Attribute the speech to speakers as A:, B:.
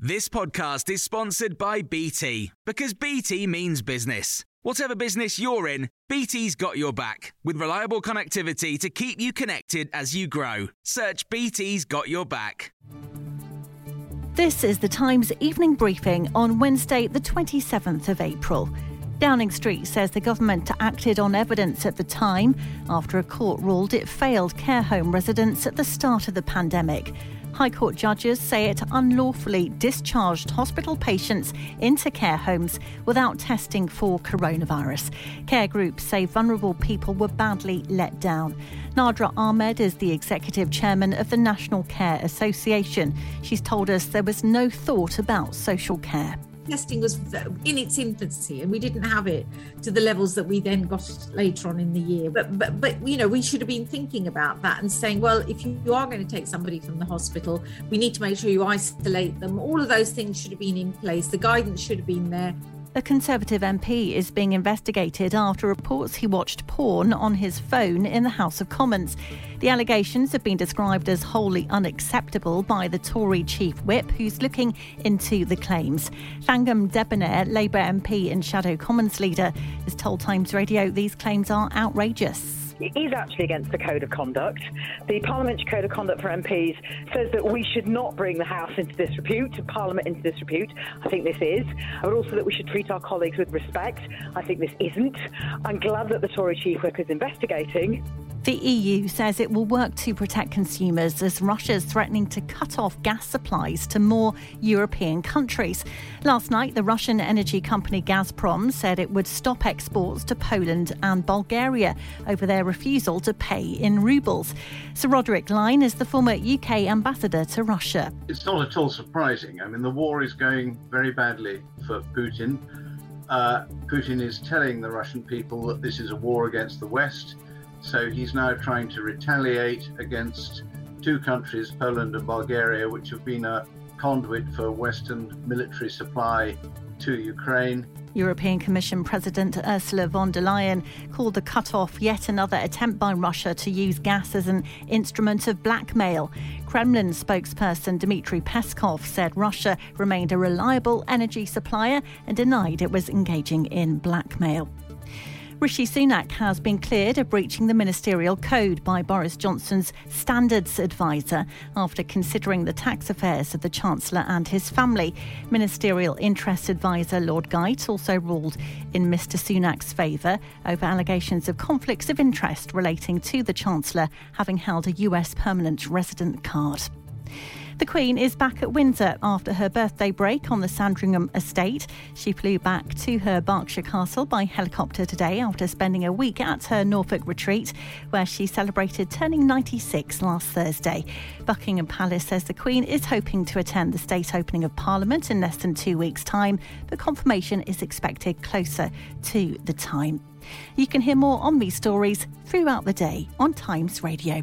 A: This podcast is sponsored by BT because BT means business. Whatever business you're in, BT's got your back with reliable connectivity to keep you connected as you grow. Search BT's got your back.
B: This is the Times evening briefing on Wednesday, the 27th of April. Downing Street says the government acted on evidence at the time after a court ruled it failed care home residents at the start of the pandemic. High Court judges say it unlawfully discharged hospital patients into care homes without testing for coronavirus. Care groups say vulnerable people were badly let down. Nadra Ahmed is the executive chairman of the National Care Association. She's told us there was no thought about social care
C: testing was in its infancy and we didn't have it to the levels that we then got later on in the year. But but but you know we should have been thinking about that and saying well if you are going to take somebody from the hospital we need to make sure you isolate them. All of those things should have been in place. The guidance should have been there
B: a Conservative MP is being investigated after reports he watched porn on his phone in the House of Commons. The allegations have been described as wholly unacceptable by the Tory chief whip, who's looking into the claims. Thangam Debbonaire, Labour MP and Shadow Commons leader, has told Times Radio these claims are outrageous
D: is actually against the Code of Conduct. The Parliamentary Code of Conduct for MPs says that we should not bring the House into disrepute, Parliament into disrepute. I think this is. But also that we should treat our colleagues with respect. I think this isn't. I'm glad that the Tory Chief Whip is investigating.
B: The EU says it will work to protect consumers as Russia is threatening to cut off gas supplies to more European countries. Last night, the Russian energy company Gazprom said it would stop exports to Poland and Bulgaria over their refusal to pay in rubles. Sir Roderick Lyne is the former UK ambassador to Russia.
E: It's not at all surprising. I mean, the war is going very badly for Putin. Uh, Putin is telling the Russian people that this is a war against the West so he's now trying to retaliate against two countries, Poland and Bulgaria, which have been a conduit for Western military supply to Ukraine.
B: European Commission President Ursula von der Leyen called the cut-off yet another attempt by Russia to use gas as an instrument of blackmail. Kremlin spokesperson Dmitry Peskov said Russia remained a reliable energy supplier and denied it was engaging in blackmail. Rishi Sunak has been cleared of breaching the ministerial code by Boris Johnson's standards advisor after considering the tax affairs of the Chancellor and his family. Ministerial interest advisor Lord Geidt also ruled in Mr Sunak's favour over allegations of conflicts of interest relating to the Chancellor having held a US permanent resident card. The Queen is back at Windsor after her birthday break on the Sandringham estate. She flew back to her Berkshire castle by helicopter today after spending a week at her Norfolk retreat, where she celebrated turning 96 last Thursday. Buckingham Palace says the Queen is hoping to attend the state opening of Parliament in less than two weeks' time, but confirmation is expected closer to the time. You can hear more on these stories throughout the day on Times Radio.